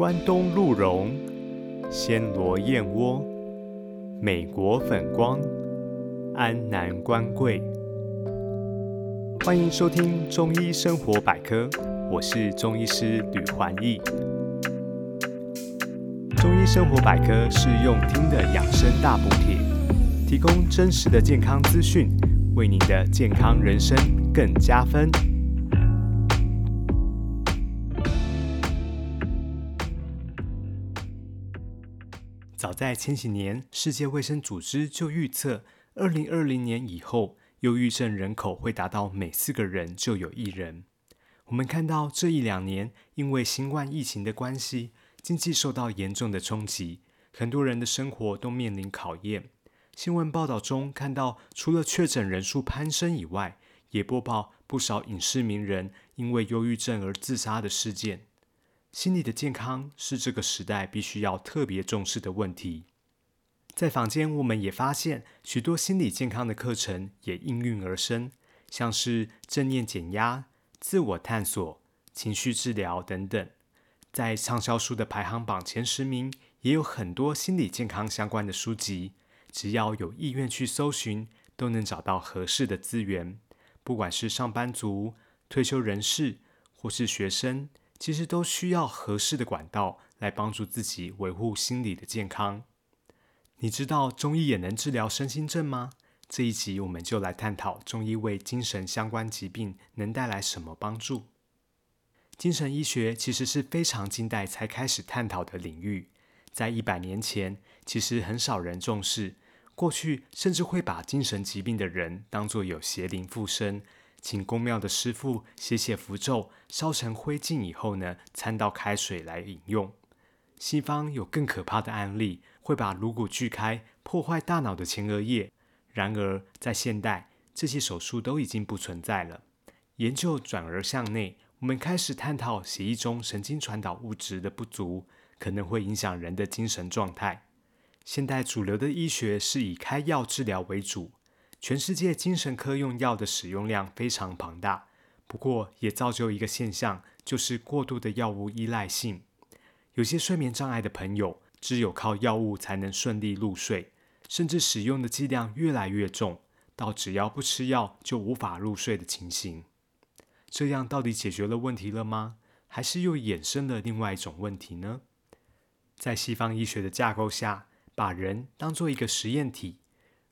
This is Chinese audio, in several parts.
关东鹿茸、暹罗燕窝、美国粉光、安南官桂。欢迎收听中医生活百科，我是中医师吕环义。中医生活百科是用听的养生大补帖，提供真实的健康资讯，为您的健康人生更加分。早在千禧年，世界卫生组织就预测，二零二零年以后，忧郁症人口会达到每四个人就有一人。我们看到这一两年，因为新冠疫情的关系，经济受到严重的冲击，很多人的生活都面临考验。新闻报道中看到，除了确诊人数攀升以外，也播报不少影视名人因为忧郁症而自杀的事件。心理的健康是这个时代必须要特别重视的问题。在坊间，我们也发现许多心理健康的课程也应运而生，像是正念减压、自我探索、情绪治疗等等。在畅销书的排行榜前十名，也有很多心理健康相关的书籍。只要有意愿去搜寻，都能找到合适的资源。不管是上班族、退休人士，或是学生。其实都需要合适的管道来帮助自己维护心理的健康。你知道中医也能治疗身心症吗？这一集我们就来探讨中医为精神相关疾病能带来什么帮助。精神医学其实是非常近代才开始探讨的领域，在一百年前其实很少人重视，过去甚至会把精神疾病的人当作有邪灵附身。请宫庙的师傅写写符咒，烧成灰烬以后呢，掺到开水来饮用。西方有更可怕的案例，会把颅骨锯开，破坏大脑的前额叶。然而，在现代，这些手术都已经不存在了。研究转而向内，我们开始探讨血液中神经传导物质的不足，可能会影响人的精神状态。现代主流的医学是以开药治疗为主。全世界精神科用药的使用量非常庞大，不过也造就一个现象，就是过度的药物依赖性。有些睡眠障碍的朋友，只有靠药物才能顺利入睡，甚至使用的剂量越来越重，到只要不吃药就无法入睡的情形。这样到底解决了问题了吗？还是又衍生了另外一种问题呢？在西方医学的架构下，把人当做一个实验体。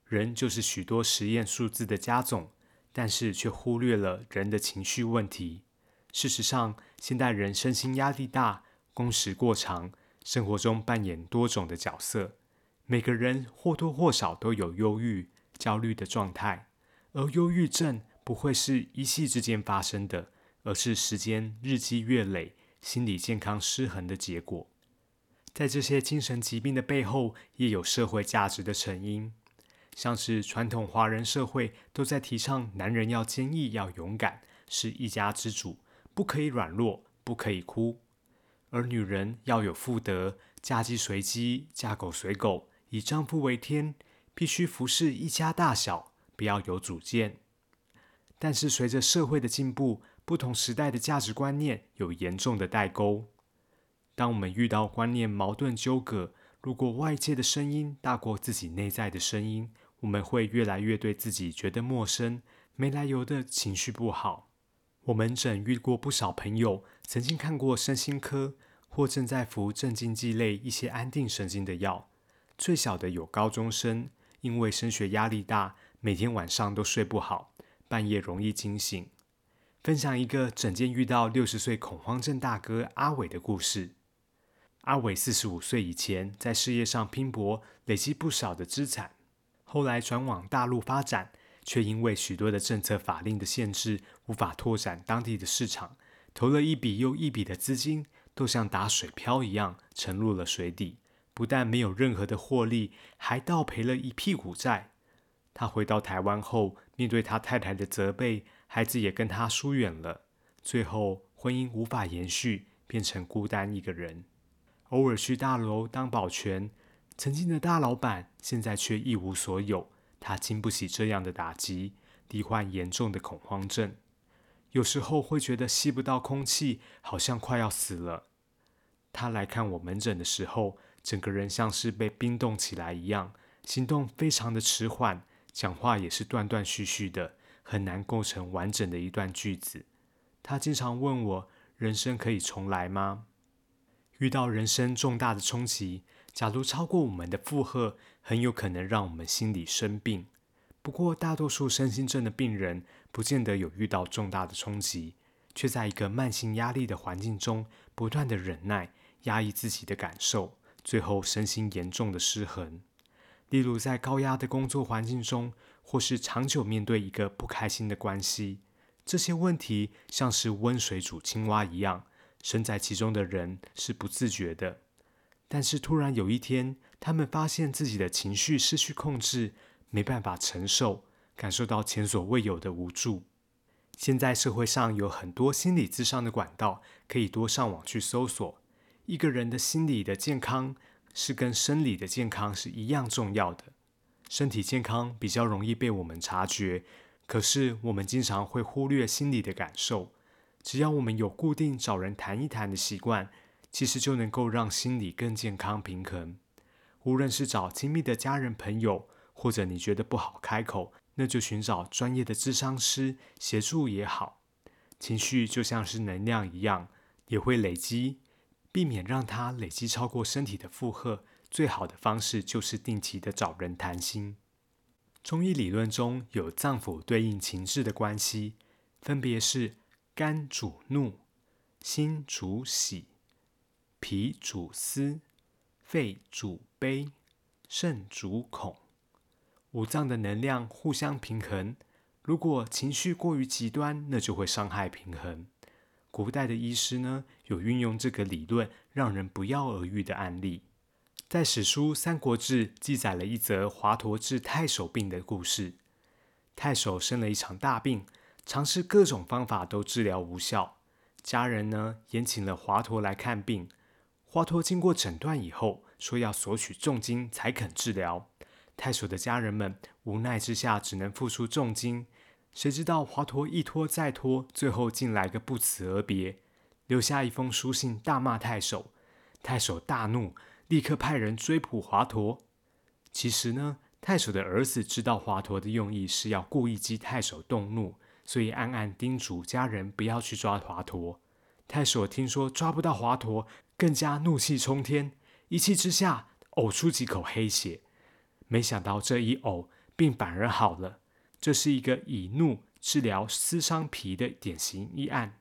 人就是许多实验数字的加总，但是却忽略了人的情绪问题。事实上，现代人身心压力大，工时过长，生活中扮演多种的角色。每个人或多或少都有忧郁、焦虑的状态，而忧郁症不会是一夕之间发生的，而是时间日积月累、心理健康失衡的结果。在这些精神疾病的背后，也有社会价值的成因。像是传统华人社会都在提倡男人要坚毅、要勇敢，是一家之主，不可以软弱，不可以哭；而女人要有妇德，嫁鸡随鸡，嫁狗随狗，以丈夫为天，必须服侍一家大小，不要有主见。但是随着社会的进步，不同时代的价值观念有严重的代沟。当我们遇到观念矛盾纠葛，如果外界的声音大过自己内在的声音，我们会越来越对自己觉得陌生，没来由的情绪不好。我门诊遇过不少朋友，曾经看过身心科，或正在服镇静剂类一些安定神经的药。最小的有高中生，因为升学压力大，每天晚上都睡不好，半夜容易惊醒。分享一个整间遇到六十岁恐慌症大哥阿伟的故事。阿伟四十五岁以前，在事业上拼搏，累积不少的资产。后来转往大陆发展，却因为许多的政策法令的限制，无法拓展当地的市场。投了一笔又一笔的资金，都像打水漂一样沉入了水底。不但没有任何的获利，还倒赔了一屁股债。他回到台湾后，面对他太太的责备，孩子也跟他疏远了。最后婚姻无法延续，变成孤单一个人，偶尔去大楼当保全。曾经的大老板，现在却一无所有。他经不起这样的打击，罹患严重的恐慌症。有时候会觉得吸不到空气，好像快要死了。他来看我门诊的时候，整个人像是被冰冻起来一样，行动非常的迟缓，讲话也是断断续续的，很难构成完整的一段句子。他经常问我：“人生可以重来吗？”遇到人生重大的冲击，假如超过我们的负荷，很有可能让我们心理生病。不过，大多数身心症的病人不见得有遇到重大的冲击，却在一个慢性压力的环境中，不断的忍耐、压抑自己的感受，最后身心严重的失衡。例如，在高压的工作环境中，或是长久面对一个不开心的关系，这些问题像是温水煮青蛙一样。身在其中的人是不自觉的，但是突然有一天，他们发现自己的情绪失去控制，没办法承受，感受到前所未有的无助。现在社会上有很多心理咨商的管道，可以多上网去搜索。一个人的心理的健康是跟生理的健康是一样重要的。身体健康比较容易被我们察觉，可是我们经常会忽略心理的感受。只要我们有固定找人谈一谈的习惯，其实就能够让心理更健康平衡。无论是找亲密的家人朋友，或者你觉得不好开口，那就寻找专业的智商师协助也好。情绪就像是能量一样，也会累积，避免让它累积超过身体的负荷。最好的方式就是定期的找人谈心。中医理论中有脏腑对应情志的关系，分别是。肝主怒，心主喜，脾主思，肺主悲，肾主恐。五脏的能量互相平衡。如果情绪过于极端，那就会伤害平衡。古代的医师呢，有运用这个理论，让人不药而愈的案例。在史书《三国志》记载了一则华佗治太守病的故事。太守生了一场大病。尝试各种方法都治疗无效，家人呢也请了华佗来看病。华佗经过诊断以后，说要索取重金才肯治疗。太守的家人们无奈之下，只能付出重金。谁知道华佗一拖再拖，最后竟来个不辞而别，留下一封书信，大骂太守。太守大怒，立刻派人追捕华佗。其实呢，太守的儿子知道华佗的用意是要故意激太守动怒。所以暗暗叮嘱家人不要去抓华佗。太守听说抓不到华佗，更加怒气冲天，一气之下呕出几口黑血。没想到这一呕，病反而好了。这是一个以怒治疗思伤脾的典型医案。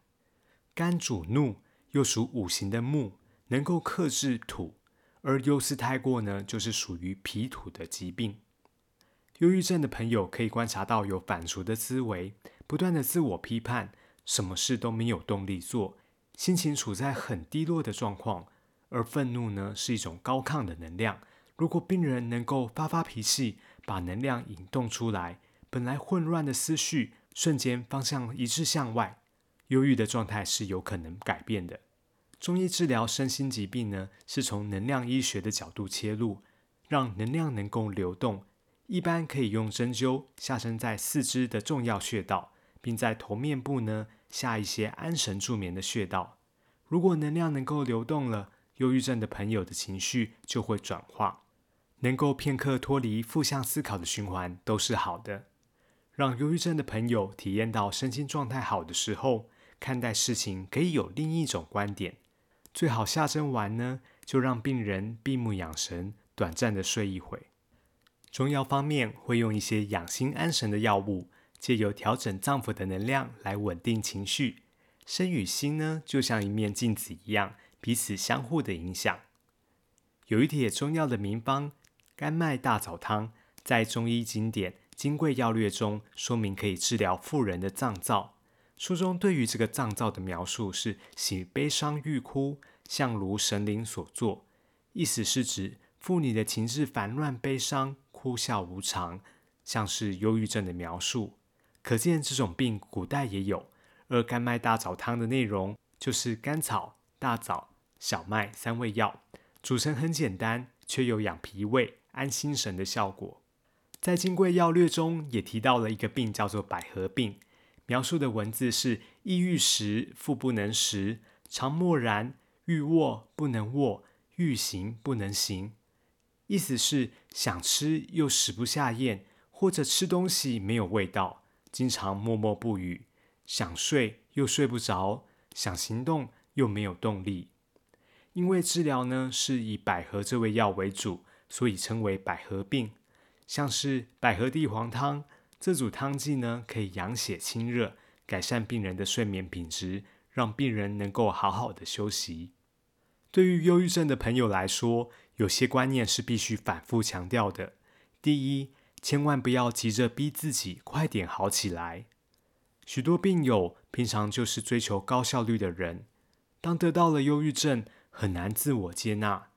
肝主怒，又属五行的木，能够克制土，而忧思太过呢，就是属于脾土的疾病。忧郁症的朋友可以观察到有反刍的思维。不断的自我批判，什么事都没有动力做，心情处在很低落的状况。而愤怒呢，是一种高亢的能量。如果病人能够发发脾气，把能量引动出来，本来混乱的思绪瞬间方向一致向外，忧郁的状态是有可能改变的。中医治疗身心疾病呢，是从能量医学的角度切入，让能量能够流动。一般可以用针灸下身在四肢的重要穴道。并在头面部呢下一些安神助眠的穴道。如果能量能够流动了，忧郁症的朋友的情绪就会转化，能够片刻脱离负向思考的循环都是好的。让忧郁症的朋友体验到身心状态好的时候，看待事情可以有另一种观点。最好下针完呢，就让病人闭目养神，短暂的睡一会。中药方面会用一些养心安神的药物。借由调整脏腑的能量来稳定情绪，身与心呢，就像一面镜子一样，彼此相互的影响。有一帖中药的名方甘麦大枣汤，在中医经典《金匮要略》中说明可以治疗妇人的脏躁。书中对于这个脏躁的描述是：喜悲伤欲哭，像如神灵所作。意思是指妇女的情志烦乱、悲伤、哭笑无常，像是忧郁症的描述。可见这种病古代也有，而甘麦大枣汤的内容就是甘草、大枣、小麦三味药，组成很简单，却有养脾胃、安心神的效果。在《金匮要略》中也提到了一个病，叫做百合病，描述的文字是：抑郁时腹不能食，常默然，欲卧不能卧，欲行不能行。意思是想吃又食不下咽，或者吃东西没有味道，经常默默不语；想睡又睡不着，想行动又没有动力。因为治疗呢是以百合这味药为主，所以称为百合病。像是百合地黄汤这组汤剂呢，可以养血清热，改善病人的睡眠品质，让病人能够好好的休息。对于忧郁症的朋友来说，有些观念是必须反复强调的。第一，千万不要急着逼自己快点好起来。许多病友平常就是追求高效率的人，当得到了忧郁症，很难自我接纳。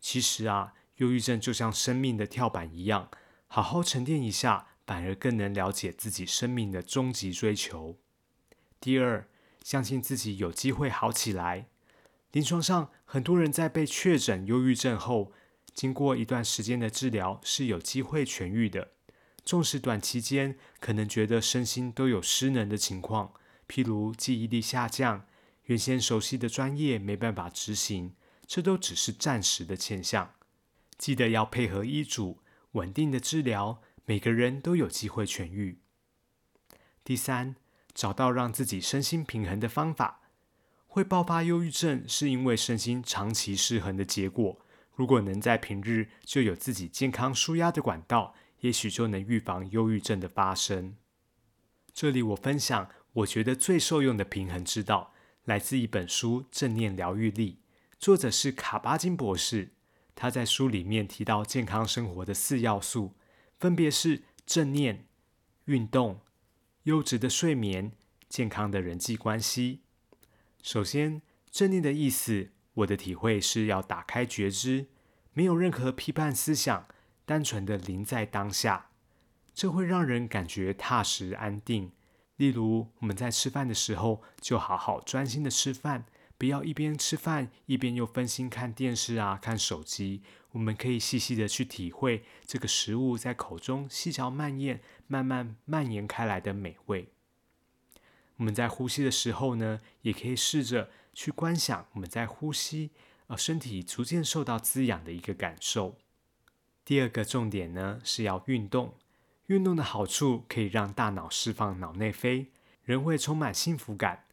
其实啊，忧郁症就像生命的跳板一样，好好沉淀一下，反而更能了解自己生命的终极追求。第二，相信自己有机会好起来。临床上，很多人在被确诊忧郁症后，经过一段时间的治疗，是有机会痊愈的。纵使短期间可能觉得身心都有失能的情况，譬如记忆力下降，原先熟悉的专业没办法执行，这都只是暂时的现象。记得要配合医嘱，稳定的治疗，每个人都有机会痊愈。第三，找到让自己身心平衡的方法。会爆发忧郁症，是因为身心长期失衡的结果。如果能在平日就有自己健康舒压的管道，也许就能预防忧郁症的发生。这里我分享我觉得最受用的平衡之道，来自一本书《正念疗愈力》，作者是卡巴金博士。他在书里面提到健康生活的四要素，分别是正念、运动、优质的睡眠、健康的人际关系。首先，正念的意思，我的体会是要打开觉知，没有任何批判思想，单纯的临在当下，这会让人感觉踏实安定。例如，我们在吃饭的时候，就好好专心的吃饭，不要一边吃饭一边又分心看电视啊、看手机。我们可以细细的去体会这个食物在口中细嚼慢咽、慢慢蔓延开来的美味。我们在呼吸的时候呢，也可以试着去观想我们在呼吸，呃，身体逐渐受到滋养的一个感受。第二个重点呢，是要运动。运动的好处可以让大脑释放脑内啡，人会充满幸福感。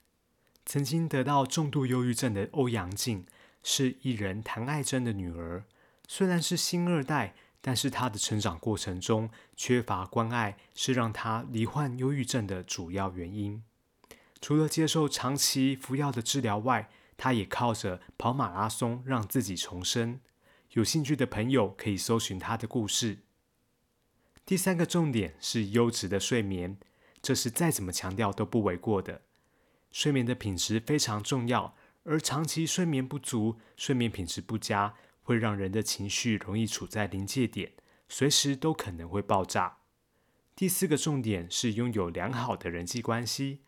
曾经得到重度忧郁症的欧阳靖，是艺人谭爱珍的女儿。虽然是星二代，但是她的成长过程中缺乏关爱，是让她罹患忧郁症的主要原因。除了接受长期服药的治疗外，他也靠着跑马拉松让自己重生。有兴趣的朋友可以搜寻他的故事。第三个重点是优质的睡眠，这是再怎么强调都不为过的。睡眠的品质非常重要，而长期睡眠不足、睡眠品质不佳，会让人的情绪容易处在临界点，随时都可能会爆炸。第四个重点是拥有良好的人际关系。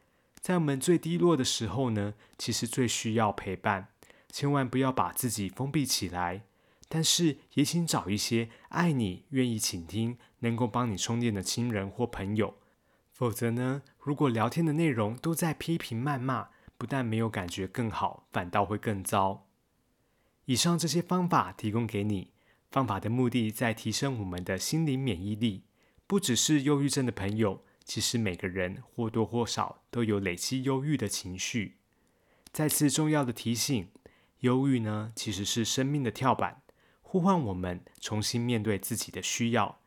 在我们最低落的时候呢，其实最需要陪伴，千万不要把自己封闭起来。但是也请找一些爱你、愿意倾听、能够帮你充电的亲人或朋友。否则呢，如果聊天的内容都在批评谩骂，不但没有感觉更好，反倒会更糟。以上这些方法提供给你，方法的目的在提升我们的心灵免疫力，不只是忧郁症的朋友。其实每个人或多或少都有累积忧郁的情绪。再次重要的提醒：忧郁呢，其实是生命的跳板，呼唤我们重新面对自己的需要。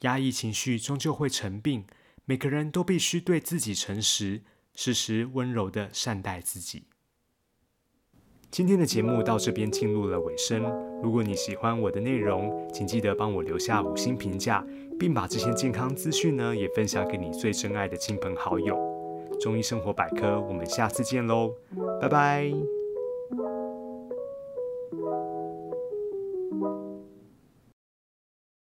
压抑情绪终究会成病，每个人都必须对自己诚实，时时温柔的善待自己。今天的节目到这边进入了尾声。如果你喜欢我的内容，请记得帮我留下五星评价。并把这些健康资讯呢，也分享给你最珍爱的亲朋好友。中医生活百科，我们下次见喽，拜拜。